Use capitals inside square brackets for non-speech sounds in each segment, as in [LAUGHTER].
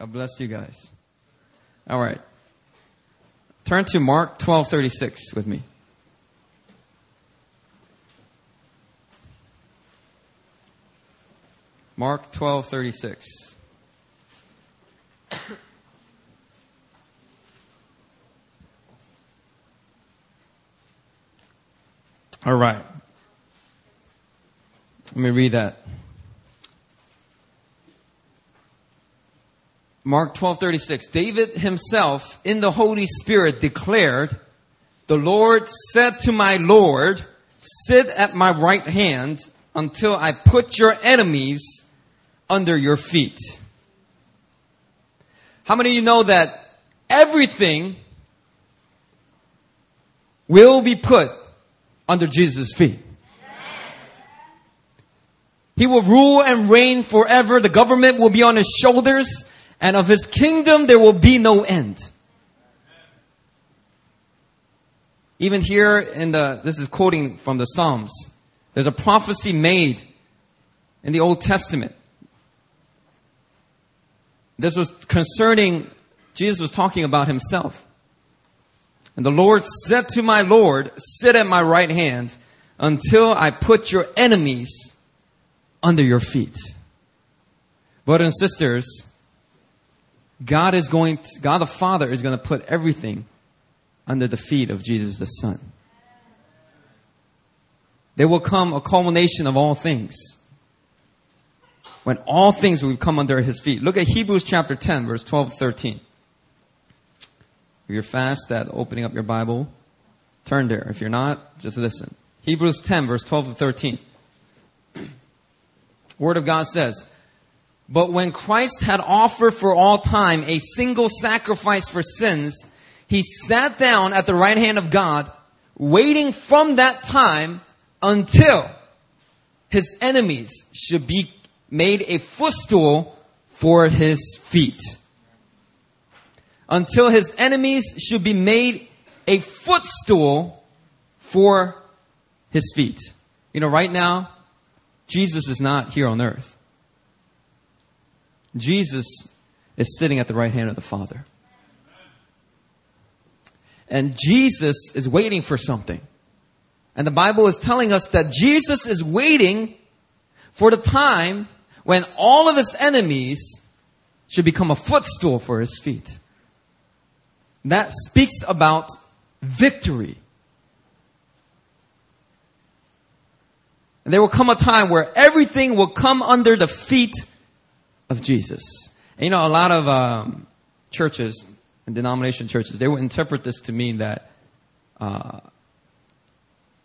God bless you guys. All right. Turn to Mark 12:36 with me. Mark 12:36. All right. Let me read that. Mark 12:36 David himself in the Holy Spirit declared the Lord said to my Lord sit at my right hand until I put your enemies under your feet. How many of you know that everything will be put under Jesus' feet? He will rule and reign forever. The government will be on his shoulders and of his kingdom there will be no end. Even here in the, this is quoting from the Psalms. There's a prophecy made in the Old Testament. This was concerning, Jesus was talking about himself. And the Lord said to my Lord, sit at my right hand until I put your enemies under your feet. Brothers and sisters, God is going to, God the Father is going to put everything under the feet of Jesus the Son. There will come a culmination of all things. When all things will come under his feet. Look at Hebrews chapter 10, verse 12 13. If you're fast at opening up your Bible, turn there. If you're not, just listen. Hebrews 10, verse 12 to 13. [CLEARS THROAT] Word of God says, but when Christ had offered for all time a single sacrifice for sins, he sat down at the right hand of God, waiting from that time until his enemies should be made a footstool for his feet. Until his enemies should be made a footstool for his feet. You know, right now, Jesus is not here on earth. Jesus is sitting at the right hand of the Father. And Jesus is waiting for something. And the Bible is telling us that Jesus is waiting for the time when all of his enemies should become a footstool for his feet. That speaks about victory. And there will come a time where everything will come under the feet of Jesus. And you know, a lot of um, churches and denomination churches, they would interpret this to mean that uh,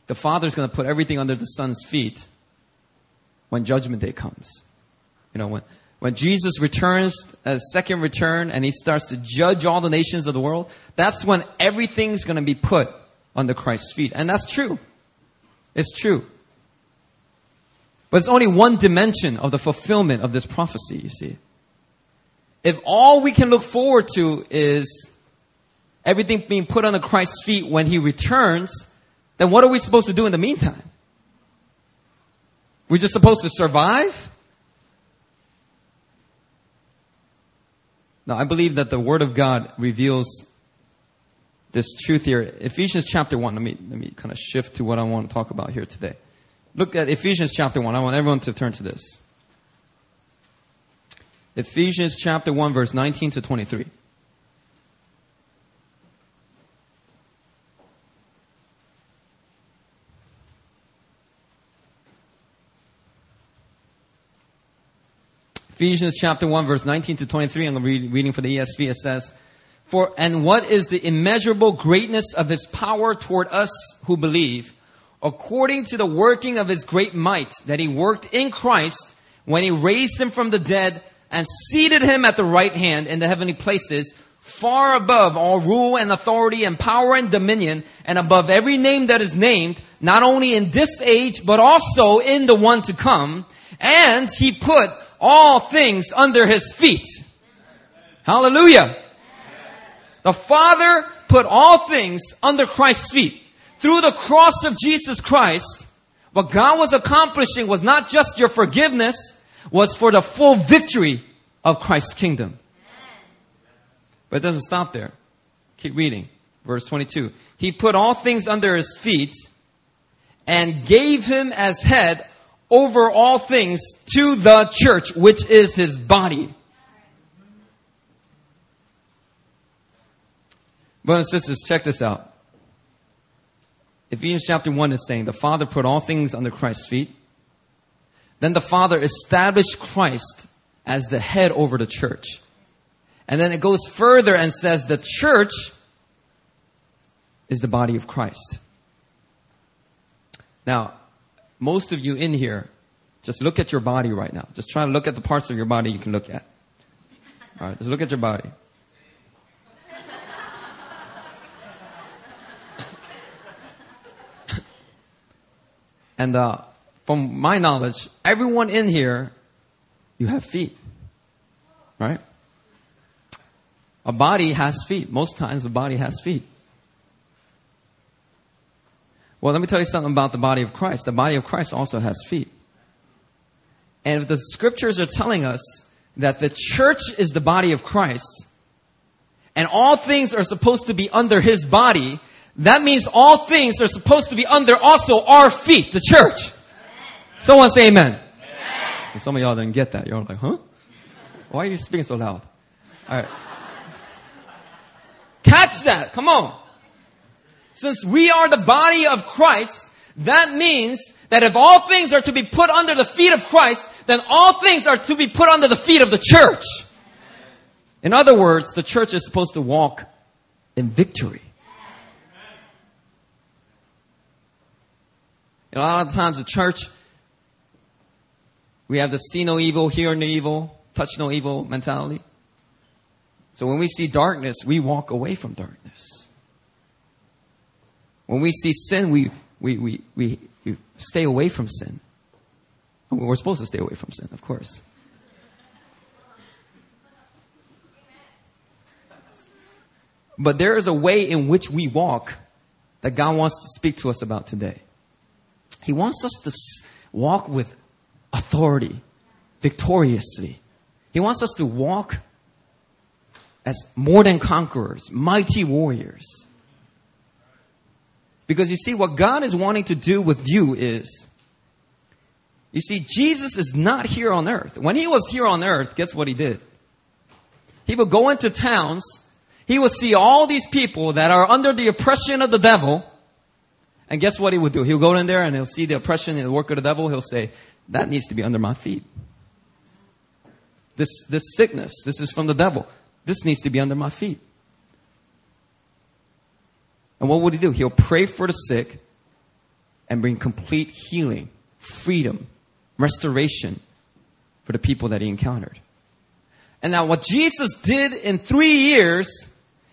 the Father's going to put everything under the Son's feet when Judgment Day comes. You know, when, when Jesus returns, a second return, and he starts to judge all the nations of the world, that's when everything's going to be put under Christ's feet. And that's true. It's true. But it's only one dimension of the fulfillment of this prophecy, you see. If all we can look forward to is everything being put under Christ's feet when he returns, then what are we supposed to do in the meantime? We're just supposed to survive? Now, I believe that the Word of God reveals this truth here. Ephesians chapter 1. Let me, let me kind of shift to what I want to talk about here today. Look at Ephesians chapter 1. I want everyone to turn to this. Ephesians chapter 1, verse 19 to 23. Ephesians chapter 1 verse 19 to 23, I'm reading for the ESV, it says, For, and what is the immeasurable greatness of his power toward us who believe, according to the working of his great might that he worked in Christ when he raised him from the dead and seated him at the right hand in the heavenly places, far above all rule and authority and power and dominion, and above every name that is named, not only in this age, but also in the one to come. And he put all things under his feet. Hallelujah. The Father put all things under Christ's feet through the cross of Jesus Christ, what God was accomplishing was not just your forgiveness, was for the full victory of Christ's kingdom. But it doesn't stop there. Keep reading. Verse 22. He put all things under his feet and gave him as head over all things to the church, which is his body. Brothers and sisters, check this out. Ephesians chapter 1 is saying the Father put all things under Christ's feet. Then the Father established Christ as the head over the church. And then it goes further and says the church is the body of Christ. Now, most of you in here, just look at your body right now. Just try to look at the parts of your body you can look at. All right, just look at your body. And uh, from my knowledge, everyone in here, you have feet, right? A body has feet. Most times, a body has feet. Well, let me tell you something about the body of Christ. The body of Christ also has feet. And if the scriptures are telling us that the church is the body of Christ, and all things are supposed to be under his body, that means all things are supposed to be under also our feet, the church. Someone say amen. amen. Some of y'all didn't get that. You're like, huh? Why are you speaking so loud? All right. Catch that. Come on. Since we are the body of Christ, that means that if all things are to be put under the feet of Christ, then all things are to be put under the feet of the church. In other words, the church is supposed to walk in victory. A lot of times the church, we have the see no evil, hear no evil, touch no evil mentality. So when we see darkness, we walk away from darkness. When we see sin, we, we, we, we, we stay away from sin. we're supposed to stay away from sin, of course. But there is a way in which we walk that God wants to speak to us about today. He wants us to walk with authority, victoriously. He wants us to walk as more than conquerors, mighty warriors. Because you see, what God is wanting to do with you is, you see, Jesus is not here on earth. When he was here on earth, guess what he did? He would go into towns, he would see all these people that are under the oppression of the devil, and guess what he would do? He'll go in there and he'll see the oppression and the work of the devil, he'll say, that needs to be under my feet. This, this sickness, this is from the devil. This needs to be under my feet. And what would he do? He'll pray for the sick and bring complete healing, freedom, restoration for the people that he encountered. And now what Jesus did in three years,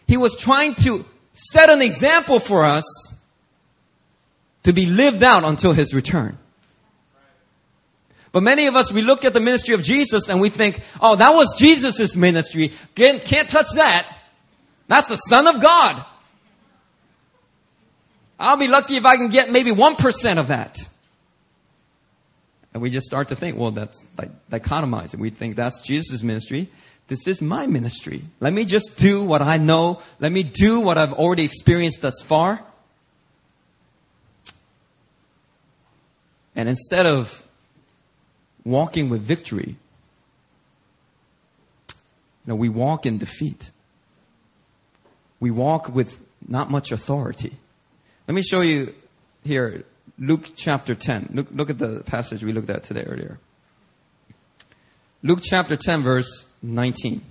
he was trying to set an example for us to be lived out until his return. But many of us, we look at the ministry of Jesus and we think, oh, that was Jesus' ministry. Can't, can't touch that. That's the Son of God. I'll be lucky if I can get maybe 1% of that. And we just start to think, well, that's like dichotomizing. We think that's Jesus' ministry. This is my ministry. Let me just do what I know. Let me do what I've already experienced thus far. And instead of walking with victory, you know, we walk in defeat. We walk with not much authority. Let me show you here Luke chapter 10. Look, look at the passage we looked at today earlier. Luke chapter 10, verse 19.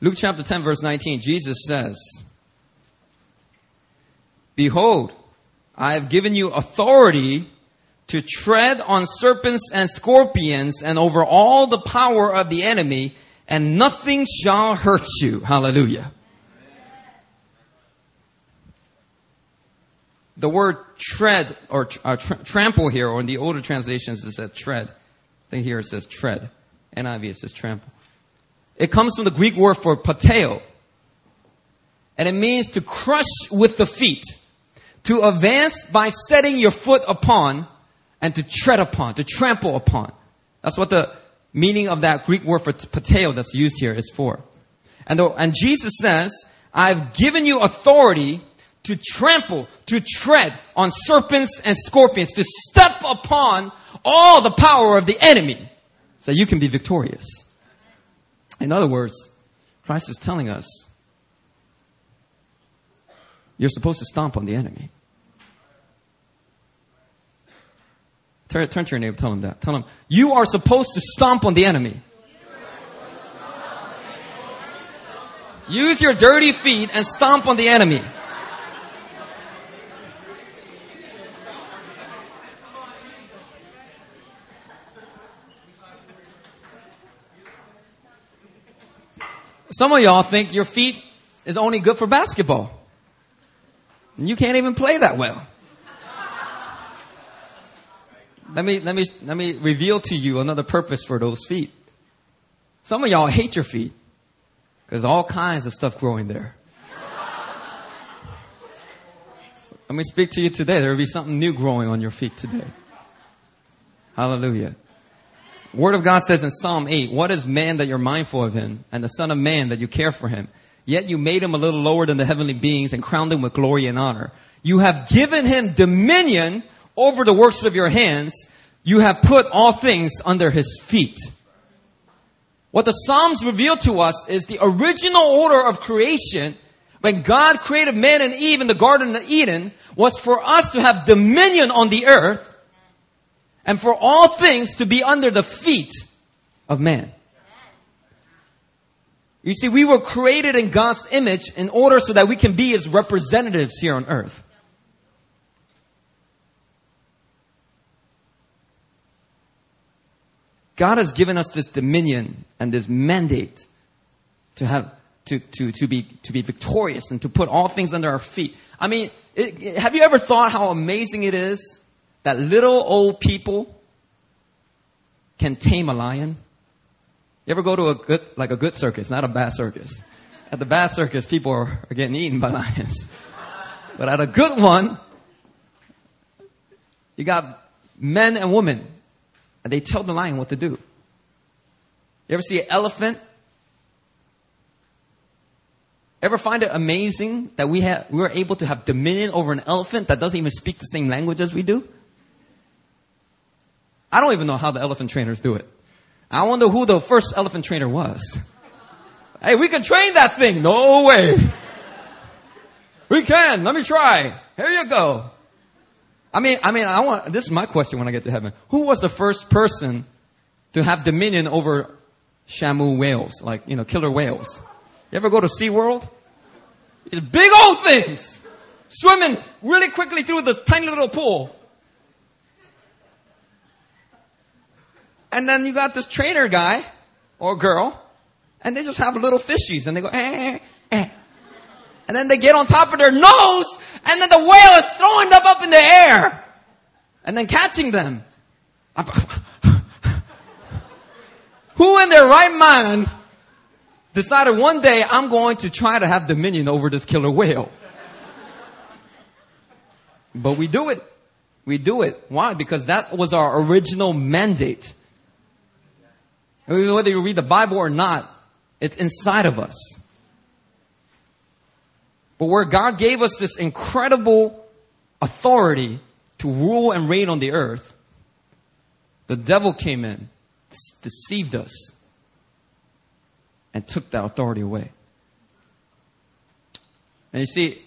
Luke chapter 10, verse 19, Jesus says, Behold, I have given you authority to tread on serpents and scorpions and over all the power of the enemy, and nothing shall hurt you. Hallelujah. The word tread or uh, tra- trample here, or in the older translations, it says tread. I think here it says tread. NIV it says trample. It comes from the Greek word for pateo. And it means to crush with the feet to advance by setting your foot upon and to tread upon, to trample upon. That's what the meaning of that Greek word for pateo that's used here is for. And, the, and Jesus says, I've given you authority to trample, to tread on serpents and scorpions, to step upon all the power of the enemy so you can be victorious. In other words, Christ is telling us you're supposed to stomp on the enemy. Turn, turn to your neighbor, tell him that. Tell him, you are supposed to stomp on the enemy. Use your dirty feet and stomp on the enemy. Some of y'all think your feet is only good for basketball. And you can't even play that well. let me, let me, let me reveal to you another purpose for those feet. Some of y'all hate your feet. because all kinds of stuff growing there. Let me speak to you today. There will be something new growing on your feet today. Hallelujah. Word of God says in Psalm 8, what is man that you're mindful of him and the son of man that you care for him? Yet you made him a little lower than the heavenly beings and crowned him with glory and honor. You have given him dominion over the works of your hands. You have put all things under his feet. What the Psalms reveal to us is the original order of creation when God created man and Eve in the Garden of Eden was for us to have dominion on the earth and for all things to be under the feet of man. You see, we were created in God's image in order so that we can be his representatives here on earth. God has given us this dominion and this mandate to have to, to, to be to be victorious and to put all things under our feet. I mean, it, have you ever thought how amazing it is that little old people can tame a lion? You ever go to a good like a good circus, not a bad circus? At the bad circus, people are, are getting eaten by [LAUGHS] lions. But at a good one, you got men and women and they tell the lion what to do. You ever see an elephant? Ever find it amazing that we have, we're able to have dominion over an elephant that doesn't even speak the same language as we do? I don't even know how the elephant trainers do it. I wonder who the first elephant trainer was. Hey, we can train that thing. No way. We can. Let me try. Here you go. I mean, I mean, I want, this is my question when I get to heaven. Who was the first person to have dominion over Shamu whales, like, you know, killer whales? You ever go to SeaWorld? These big old things swimming really quickly through this tiny little pool. And then you got this trainer guy or girl, and they just have little fishies, and they go, eh, eh, eh. And then they get on top of their nose, and then the whale is throwing them up in the air. And then catching them. Who in their right mind decided one day I'm going to try to have dominion over this killer whale? But we do it. We do it. Why? Because that was our original mandate. Whether you read the Bible or not, it's inside of us. But where God gave us this incredible authority to rule and reign on the earth, the devil came in, deceived us, and took that authority away. And you see,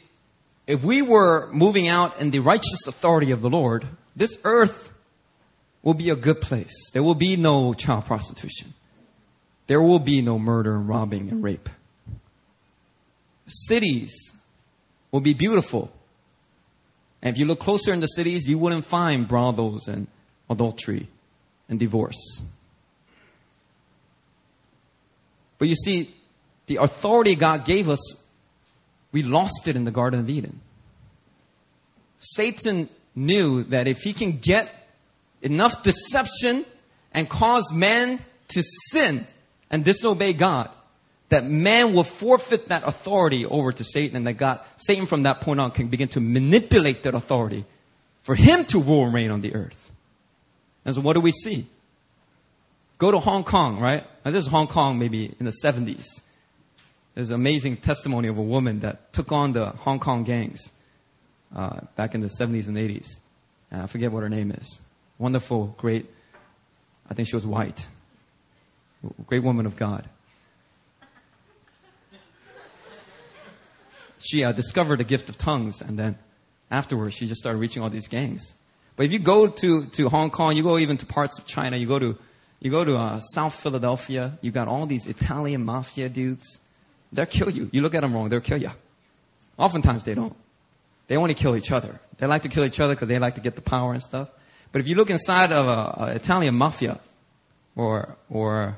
if we were moving out in the righteous authority of the Lord, this earth will be a good place. There will be no child prostitution. There will be no murder and robbing and rape. Cities will be beautiful. And if you look closer in the cities, you wouldn't find brothels and adultery and divorce. But you see, the authority God gave us, we lost it in the Garden of Eden. Satan knew that if he can get enough deception and cause man to sin and disobey God, that man will forfeit that authority over to Satan and that God, Satan from that point on can begin to manipulate that authority for him to rule and reign on the earth. And so what do we see? Go to Hong Kong, right? Now, this is Hong Kong maybe in the 70s. There's an amazing testimony of a woman that took on the Hong Kong gangs uh, back in the 70s and 80s. And I forget what her name is. Wonderful, great, I think she was white. Great woman of God. She uh, discovered the gift of tongues, and then afterwards, she just started reaching all these gangs. But if you go to, to Hong Kong, you go even to parts of China, you go to, you go to uh, South Philadelphia, you got all these Italian mafia dudes. They'll kill you. You look at them wrong, they'll kill you. Oftentimes they don't. They only kill each other. They like to kill each other because they like to get the power and stuff. But if you look inside of a, a Italian mafia, or or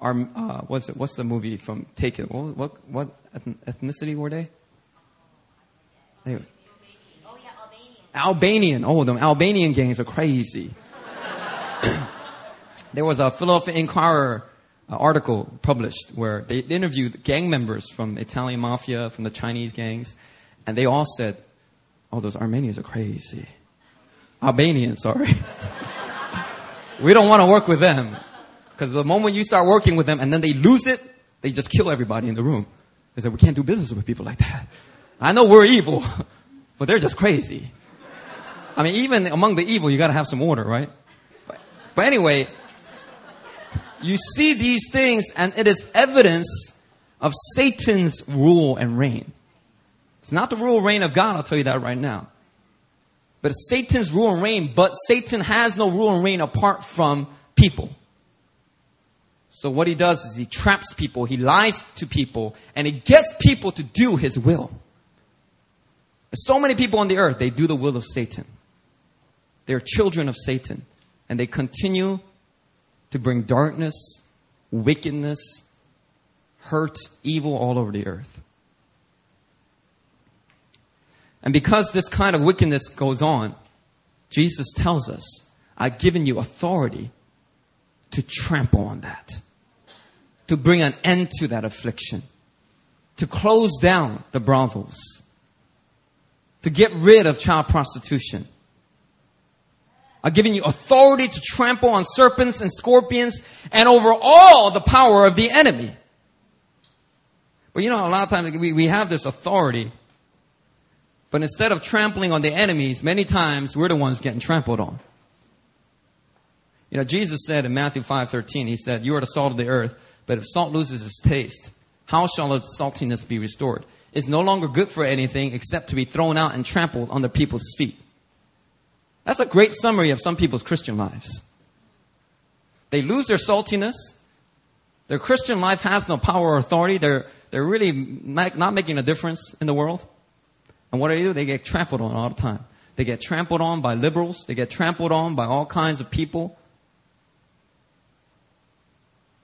our, uh, what's it, what's the movie from Taken? What what, what ethnicity were they? Anyway. Albanian. Albanian. Oh, them Albanian gangs are crazy. [COUGHS] there was a Philadelphia Inquirer uh, article published where they interviewed gang members from Italian mafia, from the Chinese gangs, and they all said, "Oh, those Armenians are crazy." Albanians, sorry. [LAUGHS] we don't want to work with them because the moment you start working with them and then they lose it, they just kill everybody in the room. They said, "We can't do business with people like that." I know we're evil, [LAUGHS] but they're just crazy. I mean, even among the evil, you got to have some order, right? But, but anyway, you see these things, and it is evidence of Satan's rule and reign. It's not the rule and reign of God, I'll tell you that right now. But Satan's rule and reign, but Satan has no rule and reign apart from people. So what he does is he traps people, he lies to people, and he gets people to do his will. So many people on the earth, they do the will of Satan. They're children of Satan. And they continue to bring darkness, wickedness, hurt, evil all over the earth. And because this kind of wickedness goes on, Jesus tells us, I've given you authority to trample on that, to bring an end to that affliction, to close down the brothels, to get rid of child prostitution, I've given you authority to trample on serpents and scorpions and over all the power of the enemy. But you know, a lot of times we, we have this authority, but instead of trampling on the enemies, many times we're the ones getting trampled on. You know, Jesus said in Matthew 5:13, he said, "You are the salt of the earth, but if salt loses its taste, how shall its saltiness be restored? It's no longer good for anything except to be thrown out and trampled under people's feet." That's a great summary of some people's Christian lives. They lose their saltiness. Their Christian life has no power or authority. They're, they're really not making a difference in the world. And what do they do? They get trampled on all the time. They get trampled on by liberals. They get trampled on by all kinds of people.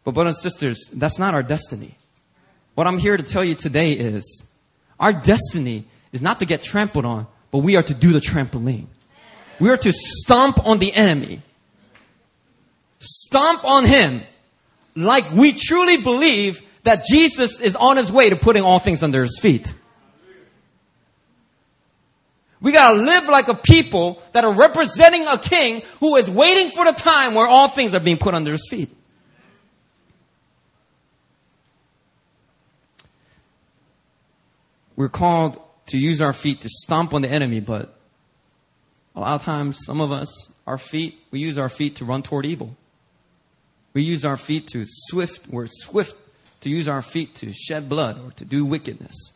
But brothers and sisters, that's not our destiny. What I'm here to tell you today is our destiny is not to get trampled on, but we are to do the trampoline. We are to stomp on the enemy. Stomp on him like we truly believe that Jesus is on his way to putting all things under his feet. We gotta live like a people that are representing a king who is waiting for the time where all things are being put under his feet. We're called to use our feet to stomp on the enemy, but a lot of times, some of us, our feet, we use our feet to run toward evil. We use our feet to swift, we're swift to use our feet to shed blood or to do wickedness.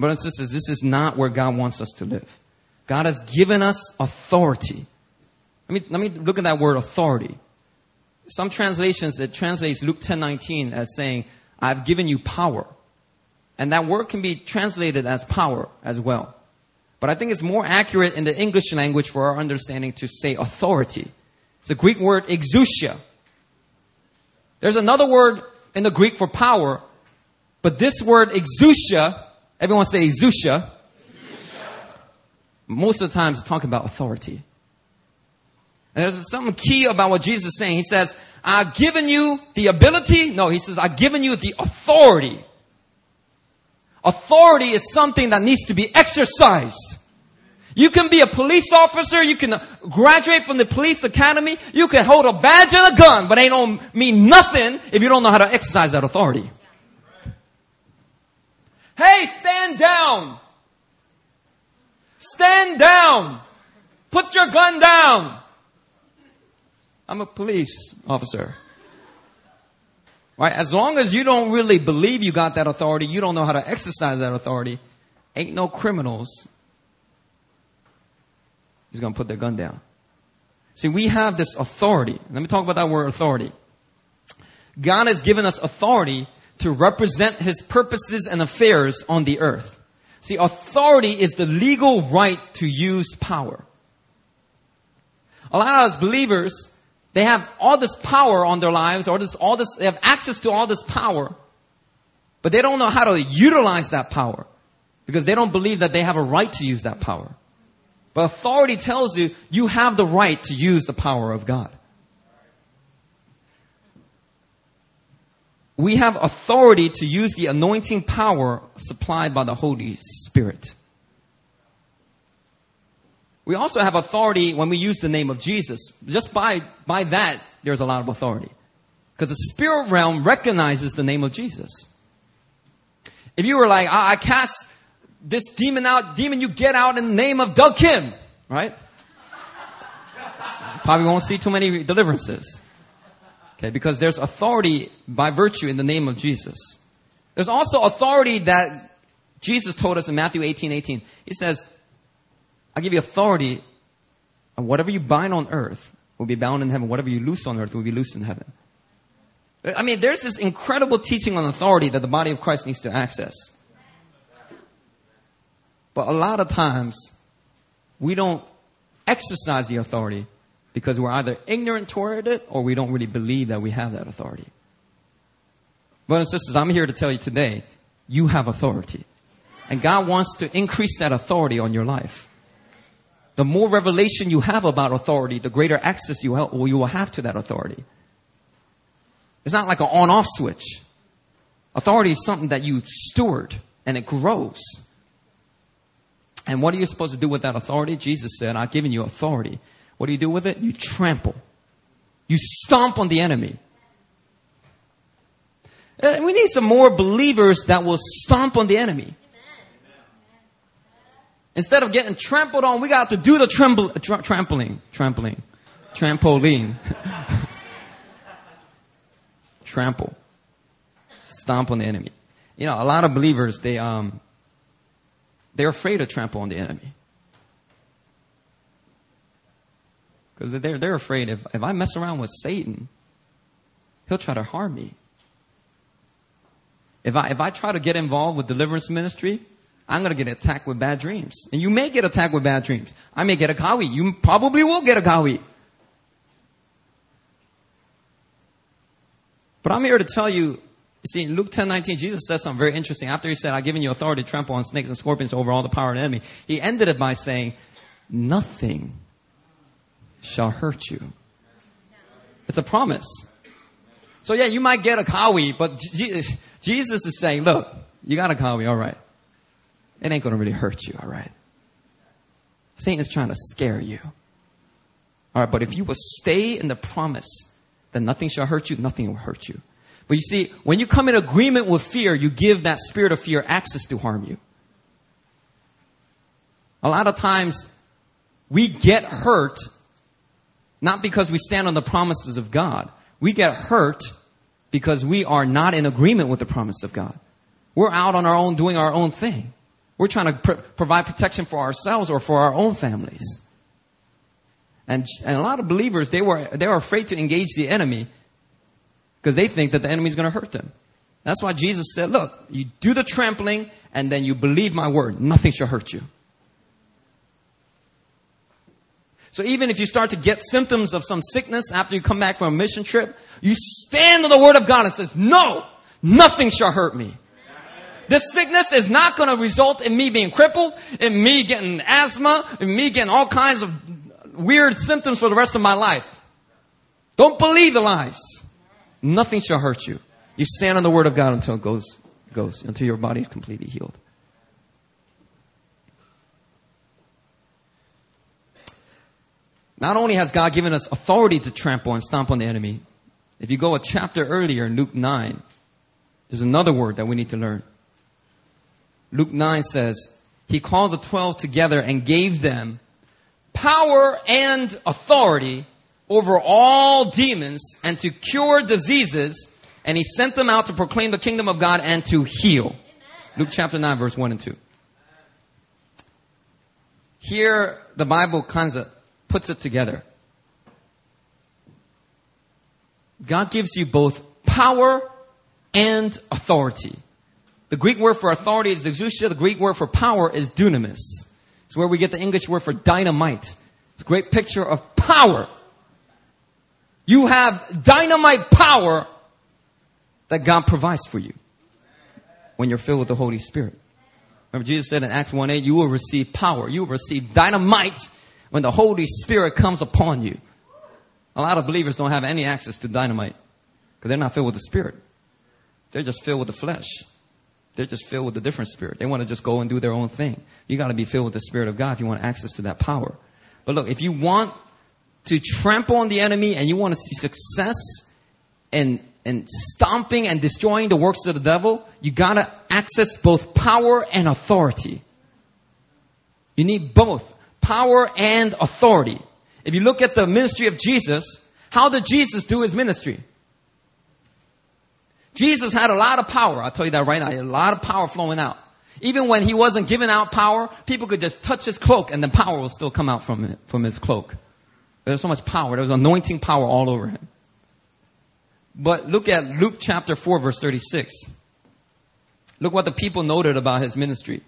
Brothers and sisters, this is not where God wants us to live. God has given us authority. Let me, let me look at that word authority. Some translations, it translates Luke 10:19 as saying, I've given you power. And that word can be translated as power as well. But I think it's more accurate in the English language for our understanding to say authority. It's a Greek word exousia. There's another word in the Greek for power, but this word exousia, everyone say exousia. Most of the times talking about authority. And there's something key about what Jesus is saying. He says, I've given you the ability. No, he says, I've given you the authority. Authority is something that needs to be exercised. You can be a police officer. You can graduate from the police academy. You can hold a badge and a gun, but ain't don't mean nothing if you don't know how to exercise that authority. Hey, stand down. Stand down. Put your gun down. I'm a police officer. Right? As long as you don't really believe you got that authority, you don't know how to exercise that authority, ain't no criminals He's going to put their gun down. See, we have this authority. Let me talk about that word authority. God has given us authority to represent his purposes and affairs on the earth. See, authority is the legal right to use power. A lot of us believers, they have all this power on their lives, or this, all this, they have access to all this power, but they don't know how to utilize that power because they don't believe that they have a right to use that power. But authority tells you you have the right to use the power of God. We have authority to use the anointing power supplied by the Holy Spirit. We also have authority when we use the name of Jesus. Just by, by that, there's a lot of authority. Because the spirit realm recognizes the name of Jesus. If you were like, I, I cast this demon out, demon, you get out in the name of Doug Kim, right? [LAUGHS] Probably won't see too many deliverances. Okay, because there's authority by virtue in the name of Jesus. There's also authority that Jesus told us in Matthew 18, 18. He says, I give you authority, and whatever you bind on earth will be bound in heaven. Whatever you loose on earth will be loosed in heaven. I mean, there's this incredible teaching on authority that the body of Christ needs to access. But a lot of times, we don't exercise the authority because we're either ignorant toward it or we don't really believe that we have that authority. Brothers and sisters, I'm here to tell you today, you have authority. And God wants to increase that authority on your life. The more revelation you have about authority, the greater access you, have, you will have to that authority. It's not like an on off switch. Authority is something that you steward and it grows. And what are you supposed to do with that authority? Jesus said, I've given you authority. What do you do with it? You trample. You stomp on the enemy. And we need some more believers that will stomp on the enemy. Instead of getting trampled on, we got to do the trampling, trampling, trampoline. [LAUGHS] Trample. Stomp on the enemy. You know, a lot of believers, they, um, they're afraid to trample on the enemy. Because they're, they're afraid if, if I mess around with Satan, he'll try to harm me. If I, if I try to get involved with deliverance ministry, I'm going to get attacked with bad dreams. And you may get attacked with bad dreams. I may get a kawi. You probably will get a kawi. But I'm here to tell you you see, in Luke 10 19, Jesus says something very interesting. After he said, I've given you authority to trample on snakes and scorpions over all the power of the enemy, he ended it by saying, Nothing shall hurt you. It's a promise. So, yeah, you might get a kawi, but Jesus is saying, Look, you got a kawi, all right. It ain't going to really hurt you, all right. Satan is trying to scare you. All right, but if you will stay in the promise that nothing shall hurt you, nothing will hurt you. But you see, when you come in agreement with fear, you give that spirit of fear access to harm you. A lot of times, we get hurt not because we stand on the promises of God. We get hurt because we are not in agreement with the promise of God. We're out on our own doing our own thing. We're trying to pr- provide protection for ourselves or for our own families. And, and a lot of believers, they were, they were afraid to engage the enemy because they think that the enemy is going to hurt them. That's why Jesus said, look, you do the trampling and then you believe my word. Nothing shall hurt you. So even if you start to get symptoms of some sickness after you come back from a mission trip, you stand on the word of God and says, no, nothing shall hurt me. This sickness is not going to result in me being crippled, in me getting asthma, in me getting all kinds of weird symptoms for the rest of my life. Don't believe the lies. Nothing shall hurt you. You stand on the word of God until it goes, goes, until your body is completely healed. Not only has God given us authority to trample and stomp on the enemy, if you go a chapter earlier in Luke 9, there's another word that we need to learn. Luke 9 says, He called the twelve together and gave them power and authority over all demons and to cure diseases, and He sent them out to proclaim the kingdom of God and to heal. Amen. Luke chapter 9, verse 1 and 2. Here, the Bible kind of puts it together. God gives you both power and authority. The Greek word for authority is exousia. The Greek word for power is dunamis. It's where we get the English word for dynamite. It's a great picture of power. You have dynamite power that God provides for you when you're filled with the Holy Spirit. Remember, Jesus said in Acts 1 8, you will receive power. You will receive dynamite when the Holy Spirit comes upon you. A lot of believers don't have any access to dynamite because they're not filled with the Spirit. They're just filled with the flesh. They're just filled with a different spirit. They want to just go and do their own thing. You got to be filled with the Spirit of God if you want access to that power. But look, if you want to trample on the enemy and you want to see success and, and stomping and destroying the works of the devil, you got to access both power and authority. You need both power and authority. If you look at the ministry of Jesus, how did Jesus do his ministry? Jesus had a lot of power. I'll tell you that right now. a lot of power flowing out. Even when he wasn't giving out power, people could just touch his cloak and the power will still come out from, it, from his cloak. There was so much power. There was anointing power all over him. But look at Luke chapter 4 verse 36. Look what the people noted about his ministry.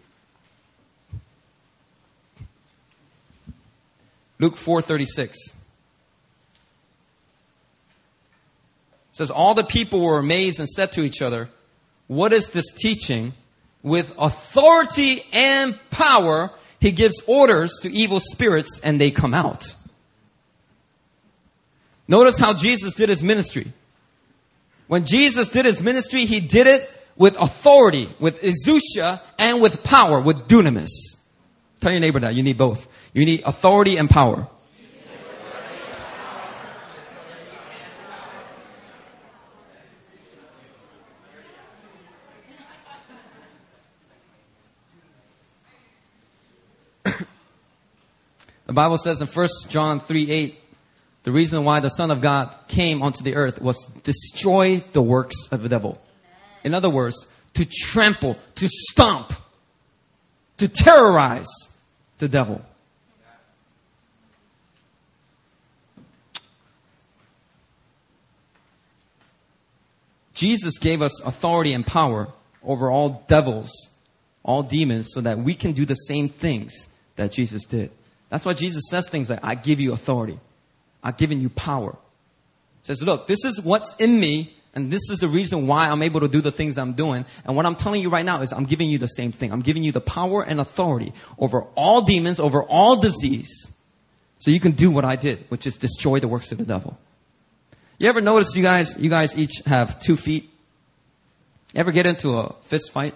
Luke 4:36 says all the people were amazed and said to each other, "What is this teaching? With authority and power he gives orders to evil spirits and they come out." Notice how Jesus did his ministry. When Jesus did his ministry, he did it with authority, with exousia, and with power, with dunamis. Tell your neighbor that you need both. You need authority and power. [COUGHS] the Bible says in 1 John 3 8, the reason why the Son of God came onto the earth was destroy the works of the devil. In other words, to trample, to stomp, to terrorize the devil. Jesus gave us authority and power over all devils, all demons, so that we can do the same things that Jesus did. That's why Jesus says things like, I give you authority. I've given you power. He says, look, this is what's in me, and this is the reason why I'm able to do the things I'm doing. And what I'm telling you right now is I'm giving you the same thing. I'm giving you the power and authority over all demons, over all disease. So you can do what I did, which is destroy the works of the devil. You ever notice you guys, you guys each have two feet? Ever get into a fist fight?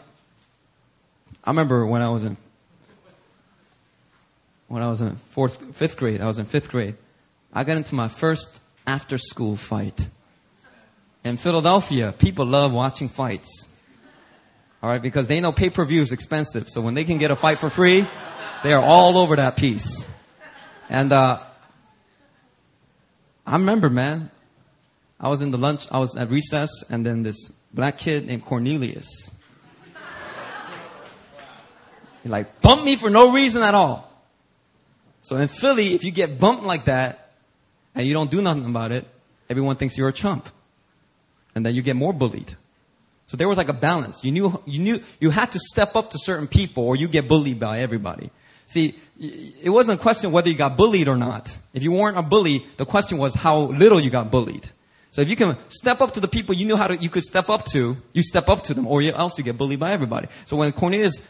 I remember when I was in, when I was in fourth, fifth grade, I was in fifth grade. I got into my first after school fight. In Philadelphia, people love watching fights. Alright, because they know pay per view is expensive. So when they can get a fight for free, they are all over that piece. And, uh, I remember, man, I was in the lunch, I was at recess, and then this black kid named Cornelius. He like bumped me for no reason at all. So in Philly, if you get bumped like that, and you don't do nothing about it, everyone thinks you're a chump. And then you get more bullied. So there was like a balance. You knew, you knew, you had to step up to certain people or you get bullied by everybody. See, it wasn't a question whether you got bullied or not. If you weren't a bully, the question was how little you got bullied. So if you can step up to the people you knew how to, you could step up to, you step up to them, or else you get bullied by everybody. So when Cornelius,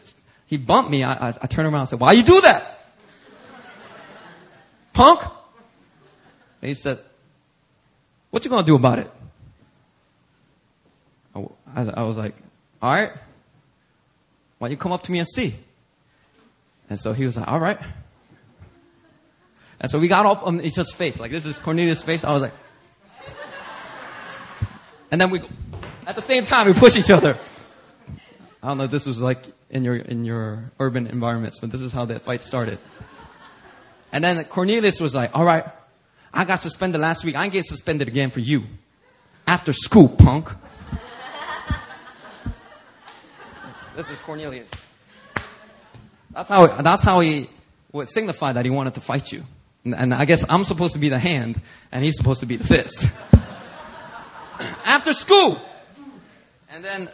he bumped me, I, I, I turned around and said, why you do that? Punk? And he said, what you gonna do about it? I, I was like, all right. Why don't you come up to me and see? And so he was like, all right. And so we got up on each other's face. Like this is Cornelius' face. I was like, and then we, at the same time, we push each other. I don't know if this was like in your, in your urban environments, but this is how that fight started. And then Cornelius was like, all right, I got suspended last week. I ain't get suspended again for you. After school, punk. [LAUGHS] this is Cornelius. That's how, that's how he would signify that he wanted to fight you. And, and I guess I'm supposed to be the hand, and he's supposed to be the fist. After school. And then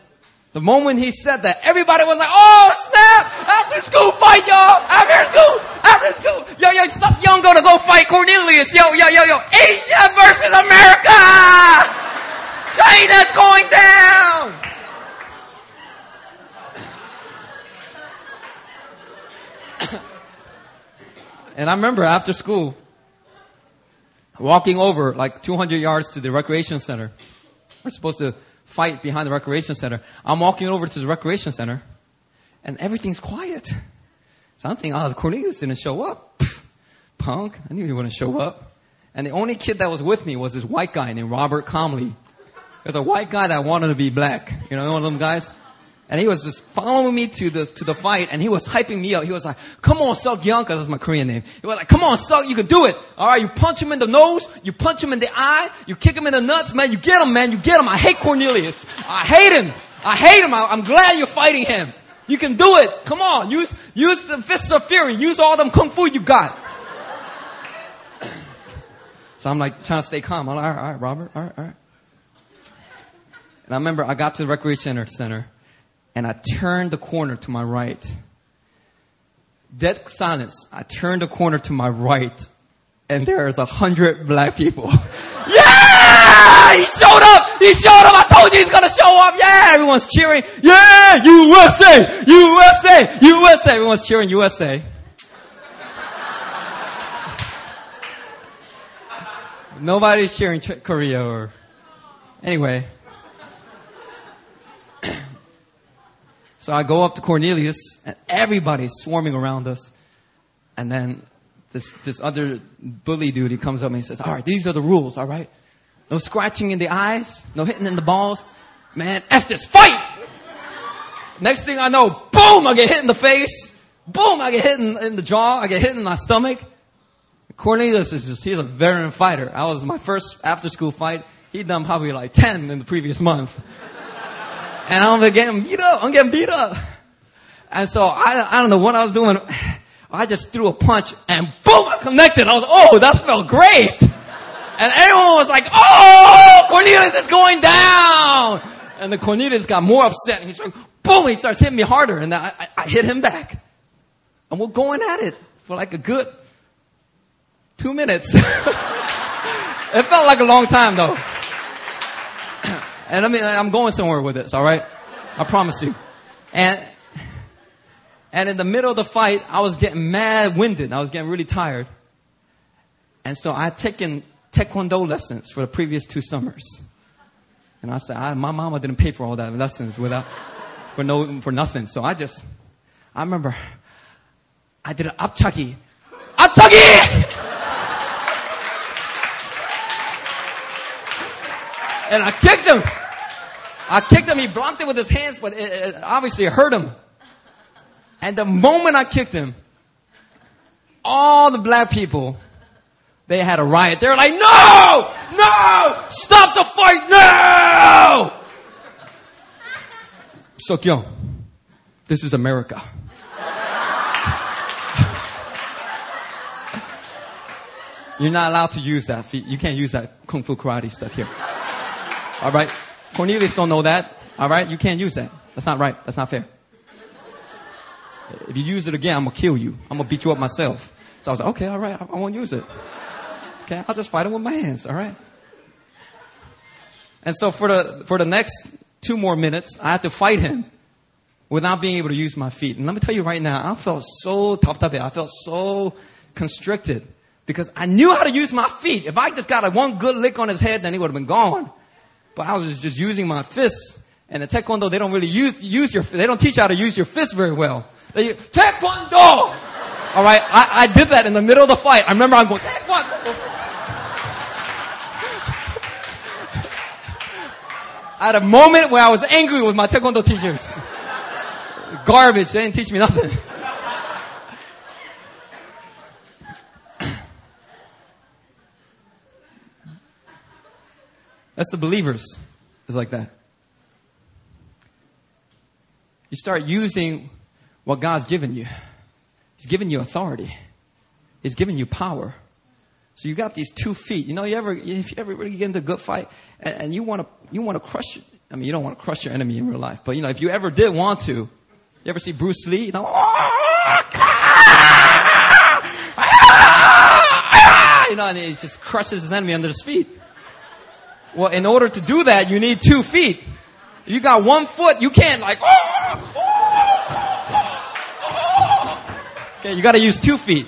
the moment he said that, everybody was like, oh snap! After school fight, y'all! After school! After school! Yo, yo, stop young go to go fight Cornelius! Yo, yo, yo, yo! Asia versus America! China's going down! [COUGHS] and I remember after school, walking over like 200 yards to the recreation center. We're supposed to fight behind the recreation center. I'm walking over to the recreation center and everything's quiet. So I'm thinking, oh, Cornelius didn't show up. [LAUGHS] Punk. I knew he wouldn't show up. And the only kid that was with me was this white guy named Robert Comley. There's a white guy that wanted to be black. You know, one of them guys? And he was just following me to the, to the fight and he was hyping me up. He was like, come on, Suk Yunka. That's my Korean name. He was like, come on, Suk, you can do it. Alright, you punch him in the nose, you punch him in the eye, you kick him in the nuts, man, you get him, man, you get him. I hate Cornelius. I hate him. I hate him. I, I'm glad you're fighting him. You can do it. Come on, use, use the fists of fury. Use all them kung fu you got. [CLEARS THROAT] so I'm like trying to stay calm. I'm like, all right, all right, Robert, all right, all right. And I remember I got to the recreation center and I turned the corner to my right. Dead silence. I turned the corner to my right, and there's a hundred black people. [LAUGHS] yeah! He showed up! He showed up! I told you he's gonna show up! Yeah! Everyone's cheering. Yeah! USA! USA! USA! Everyone's cheering USA. [LAUGHS] Nobody's cheering Korea or anyway. So I go up to Cornelius and everybody's swarming around us. And then this, this other bully dude, he comes up and he says, all right, these are the rules, all right? No scratching in the eyes, no hitting in the balls. Man, F this, fight! Next thing I know, boom, I get hit in the face. Boom, I get hit in, in the jaw. I get hit in my stomach. Cornelius is just, he's a veteran fighter. I was my first after school fight. He'd done probably like 10 in the previous month. And I'm getting beat up. I'm getting beat up. And so I, I don't know what I was doing. [SIGHS] I just threw a punch and boom, I connected. I was, oh, that felt great. And everyone was like, oh, Cornelius is going down. And the Cornelius got more upset. And he's like, boom, he starts hitting me harder. And I, I, I hit him back. And we're going at it for like a good two minutes. [LAUGHS] it felt like a long time though. And I mean, I'm going somewhere with this, alright? I promise you. And, and in the middle of the fight, I was getting mad winded. I was getting really tired. And so I had taken Taekwondo lessons for the previous two summers. And I said, I, my mama didn't pay for all that lessons without, for no, for nothing. So I just, I remember, I did an ap chagi. Upchucky! and I kicked him. I kicked him. He blocked it with his hands, but it, it obviously it hurt him. And the moment I kicked him, all the black people, they had a riot. They were like, no! No! Stop the fight now! Sokyo, this is America. You're not allowed to use that. You can't use that kung fu karate stuff here. All right. Cornelius don't know that. All right. You can't use that. That's not right. That's not fair. If you use it again, I'm gonna kill you. I'm gonna beat you up myself. So I was like, okay, all right. I, I won't use it. Okay. I'll just fight him with my hands. All right. And so for the, for the next two more minutes, I had to fight him without being able to use my feet. And let me tell you right now, I felt so tough, tough. I felt so constricted because I knew how to use my feet. If I just got a one good lick on his head, then he would have been gone. But I was just, using my fists. And the Taekwondo, they don't really use, use your, they don't teach you how to use your fists very well. They, Taekwondo! Alright, I, I did that in the middle of the fight. I remember I'm going, Taekwondo! I had a moment where I was angry with my Taekwondo teachers. Garbage, they didn't teach me nothing. That's the believers. It's like that. You start using what God's given you. He's given you authority. He's given you power. So you got these two feet. You know, you ever, if you ever really get into a good fight and, and you want to, you want to crush, I mean, you don't want to crush your enemy in real life, but you know, if you ever did want to, you ever see Bruce Lee? You know, [LAUGHS] you know, and he just crushes his enemy under his feet. Well, in order to do that, you need two feet. You got one foot, you can't like, oh, oh Okay, you gotta use two feet.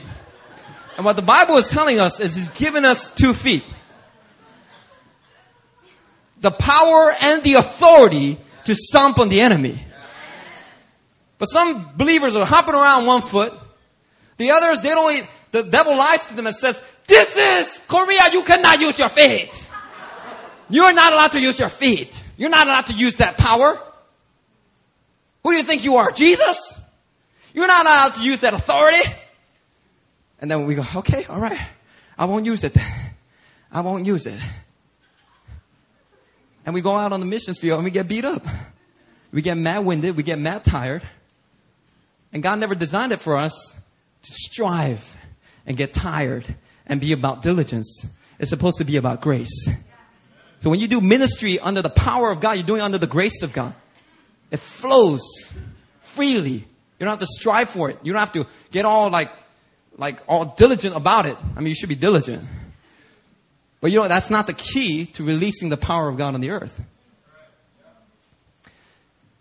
And what the Bible is telling us is He's given us two feet. The power and the authority to stomp on the enemy. But some believers are hopping around one foot. The others, they don't, the devil lies to them and says, this is Korea, you cannot use your feet. You're not allowed to use your feet. You're not allowed to use that power. Who do you think you are? Jesus? You're not allowed to use that authority. And then we go, okay, all right. I won't use it then. I won't use it. And we go out on the missions field and we get beat up. We get mad winded. We get mad tired. And God never designed it for us to strive and get tired and be about diligence. It's supposed to be about grace. So when you do ministry under the power of God, you're doing under the grace of God. It flows freely. You don't have to strive for it. You don't have to get all like, like all diligent about it. I mean, you should be diligent. But you know, that's not the key to releasing the power of God on the earth.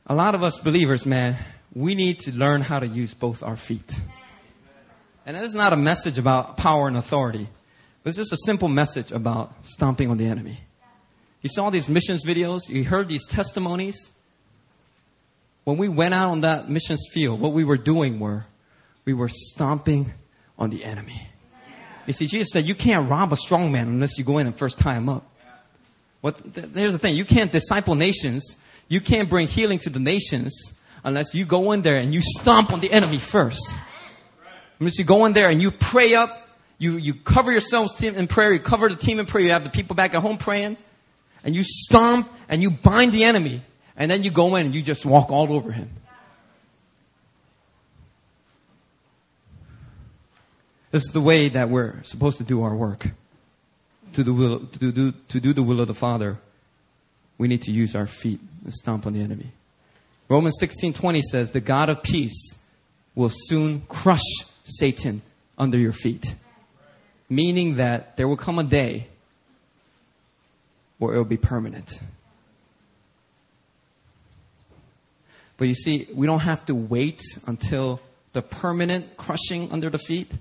A lot of us believers, man, we need to learn how to use both our feet. And that is not a message about power and authority. It's just a simple message about stomping on the enemy. You saw these missions videos, you heard these testimonies. When we went out on that missions field, what we were doing were we were stomping on the enemy. You see, Jesus said you can't rob a strong man unless you go in and first tie him up. What, th- here's the thing you can't disciple nations, you can't bring healing to the nations unless you go in there and you stomp on the enemy first. Unless you go in there and you pray up, you, you cover yourselves in prayer, you cover the team in prayer, you have the people back at home praying and you stomp and you bind the enemy, and then you go in and you just walk all over him. This is the way that we're supposed to do our work. To, the will, to, do, to do the will of the Father, we need to use our feet and stomp on the enemy. Romans 16:20 says, "The God of peace will soon crush Satan under your feet." Meaning that there will come a day or it will be permanent. But you see, we don't have to wait until the permanent crushing under the feet.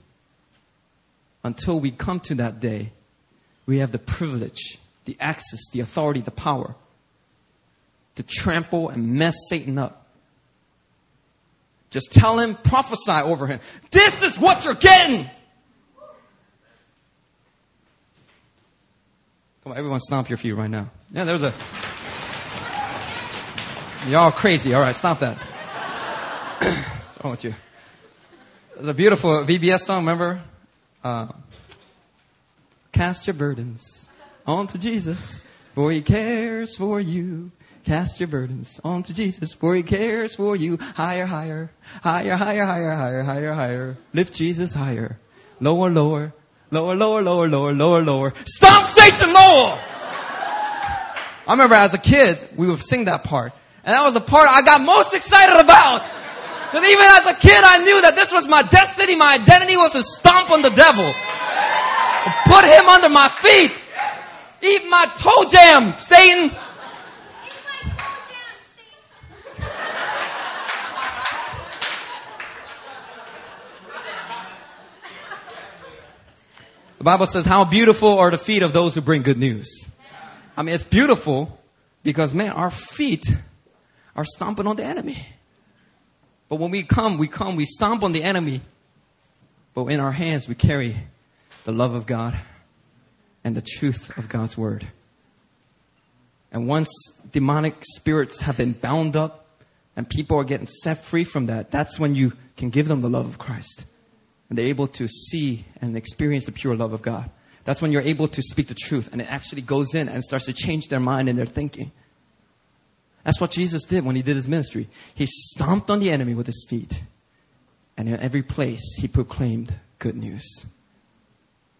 Until we come to that day, we have the privilege, the access, the authority, the power to trample and mess Satan up. Just tell him, prophesy over him. This is what you're getting. Come on, everyone stomp your feet right now. Yeah, there's a. Y'all crazy. All right, stop that. [CLEARS THROAT] What's wrong with you? There's a beautiful VBS song, remember? Uh, Cast your burdens onto Jesus, for he cares for you. Cast your burdens onto Jesus, for he cares for you. Higher, higher, higher, higher, higher, higher, higher, higher. Lift Jesus higher. Lower, lower, Lower, lower, lower, lower, lower, lower. Stomp Satan lower! I remember as a kid, we would sing that part. And that was the part I got most excited about. Because even as a kid, I knew that this was my destiny. My identity was to stomp on the devil. Put him under my feet. Eat my toe jam, Satan. The Bible says, how beautiful are the feet of those who bring good news. I mean, it's beautiful because man, our feet are stomping on the enemy. But when we come, we come, we stomp on the enemy. But in our hands, we carry the love of God and the truth of God's word. And once demonic spirits have been bound up and people are getting set free from that, that's when you can give them the love of Christ. And they're able to see and experience the pure love of God. That's when you're able to speak the truth and it actually goes in and starts to change their mind and their thinking. That's what Jesus did when he did his ministry. He stomped on the enemy with his feet. And in every place, he proclaimed good news.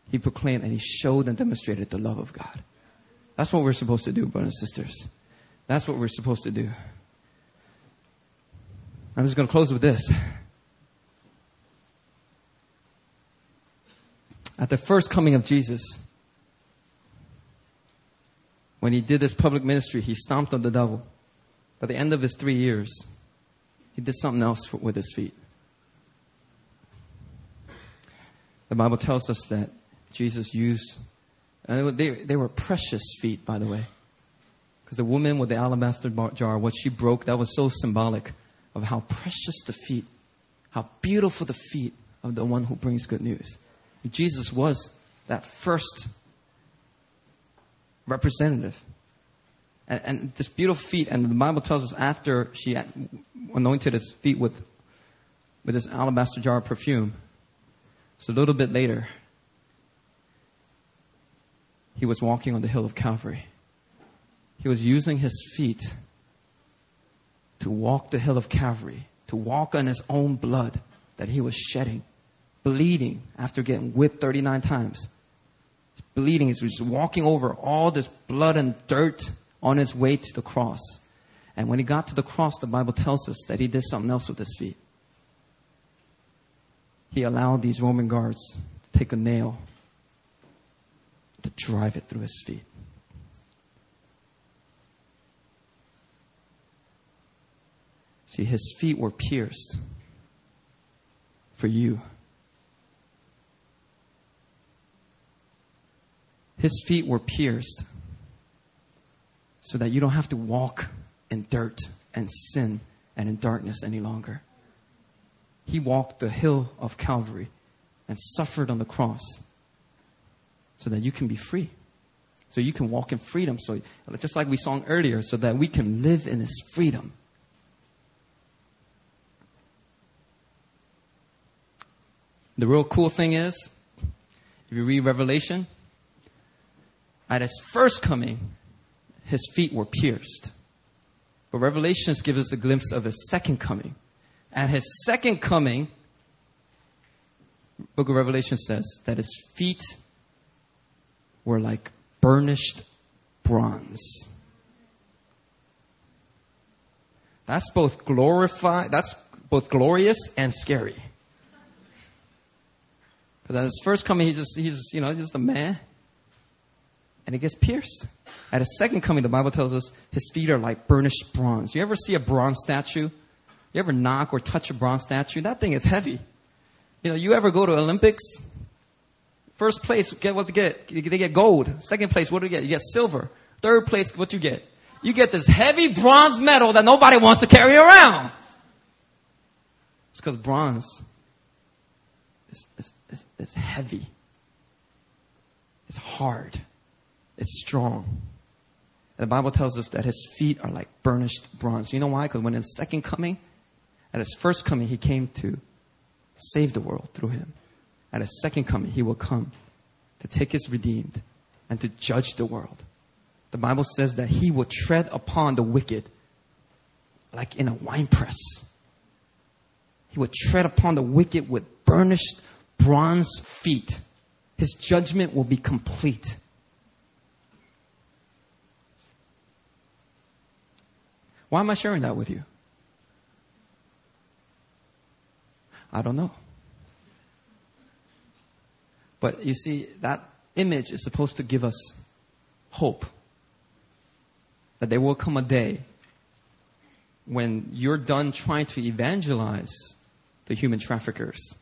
He proclaimed and he showed and demonstrated the love of God. That's what we're supposed to do, brothers and sisters. That's what we're supposed to do. I'm just going to close with this. At the first coming of Jesus, when he did his public ministry, he stomped on the devil. By the end of his three years, he did something else with his feet. The Bible tells us that Jesus used, and they, they were precious feet, by the way. Because the woman with the alabaster jar, what she broke, that was so symbolic of how precious the feet, how beautiful the feet of the one who brings good news. Jesus was that first representative. And, and, this beautiful feet, and the Bible tells us after she anointed his feet with, with this alabaster jar of perfume, it's a little bit later, he was walking on the hill of Calvary. He was using his feet to walk the hill of Calvary, to walk on his own blood that he was shedding bleeding after getting whipped 39 times. He's bleeding. He's just walking over all this blood and dirt on his way to the cross. And when he got to the cross, the Bible tells us that he did something else with his feet. He allowed these Roman guards to take a nail to drive it through his feet. See, his feet were pierced for you. His feet were pierced so that you don't have to walk in dirt and sin and in darkness any longer. He walked the hill of Calvary and suffered on the cross so that you can be free. So you can walk in freedom. So just like we sang earlier, so that we can live in his freedom. The real cool thing is, if you read Revelation, at his first coming, his feet were pierced. But Revelations gives us a glimpse of his second coming. At his second coming, book of Revelation says that his feet were like burnished bronze. That's both glorified, that's both glorious and scary. Because at his first coming, he's just, he's, you know, just a man and it gets pierced. At his second coming, the Bible tells us his feet are like burnished bronze. You ever see a bronze statue? You ever knock or touch a bronze statue? That thing is heavy. You know, you ever go to Olympics? First place, get what they get? They get gold. Second place, what do you get? You get silver. Third place, what you get? You get this heavy bronze medal that nobody wants to carry around. It's because bronze is, is, is, is heavy. It's hard. It's strong. And the Bible tells us that his feet are like burnished bronze. You know why? Because when his second coming, at his first coming, he came to save the world through him. At his second coming, he will come to take his redeemed and to judge the world. The Bible says that he will tread upon the wicked like in a winepress. He will tread upon the wicked with burnished bronze feet. His judgment will be complete. Why am I sharing that with you? I don't know. But you see, that image is supposed to give us hope that there will come a day when you're done trying to evangelize the human traffickers,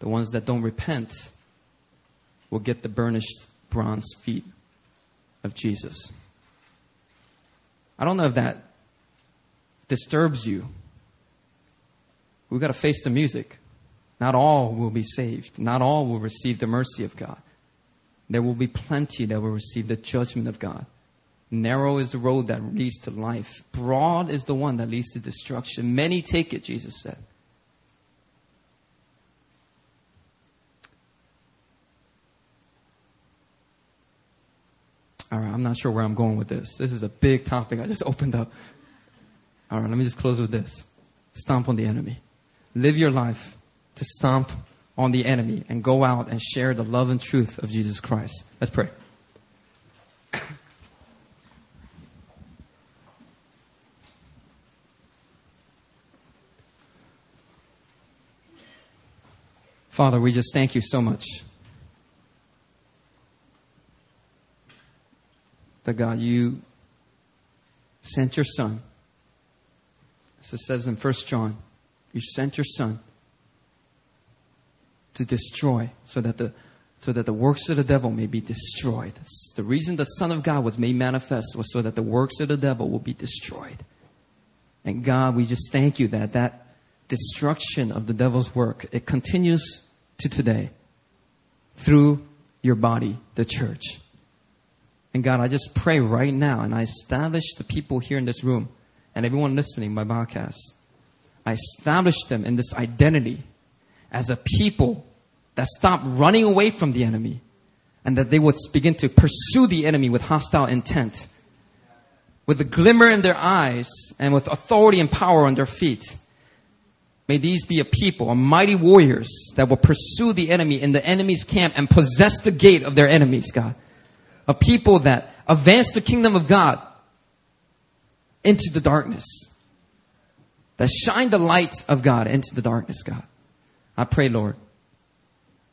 the ones that don't repent, will get the burnished bronze feet of Jesus. I don't know if that disturbs you. We've got to face the music. Not all will be saved. Not all will receive the mercy of God. There will be plenty that will receive the judgment of God. Narrow is the road that leads to life. Broad is the one that leads to destruction. Many take it, Jesus said. All right, I'm not sure where I'm going with this. This is a big topic I just [LAUGHS] opened up. All right, let me just close with this. Stomp on the enemy. Live your life to stomp on the enemy and go out and share the love and truth of Jesus Christ. Let's pray. Father, we just thank you so much. That God, you sent your son. As it says in 1 John, you sent your son to destroy so that the so that the works of the devil may be destroyed. The reason the Son of God was made manifest was so that the works of the devil will be destroyed. And God, we just thank you that that destruction of the devil's work, it continues to today through your body, the church. And God, I just pray right now and I establish the people here in this room and everyone listening by podcast. I establish them in this identity as a people that stop running away from the enemy and that they would begin to pursue the enemy with hostile intent, with a glimmer in their eyes and with authority and power on their feet. May these be a people, a mighty warriors that will pursue the enemy in the enemy's camp and possess the gate of their enemies, God. A people that advance the kingdom of God into the darkness. That shine the light of God into the darkness, God. I pray, Lord,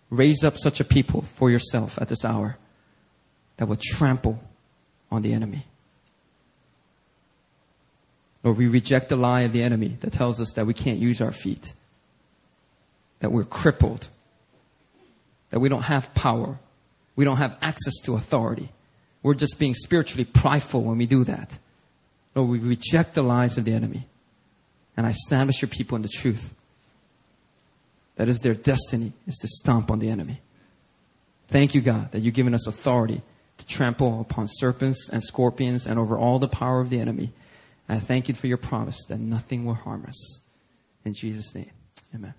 raise up such a people for yourself at this hour that will trample on the enemy. Lord, we reject the lie of the enemy that tells us that we can't use our feet, that we're crippled, that we don't have power, we don't have access to authority. We're just being spiritually prideful when we do that. Lord, we reject the lies of the enemy. And I establish your people in the truth. That is their destiny, is to stomp on the enemy. Thank you, God, that you've given us authority to trample upon serpents and scorpions and over all the power of the enemy. And I thank you for your promise that nothing will harm us. In Jesus' name, amen.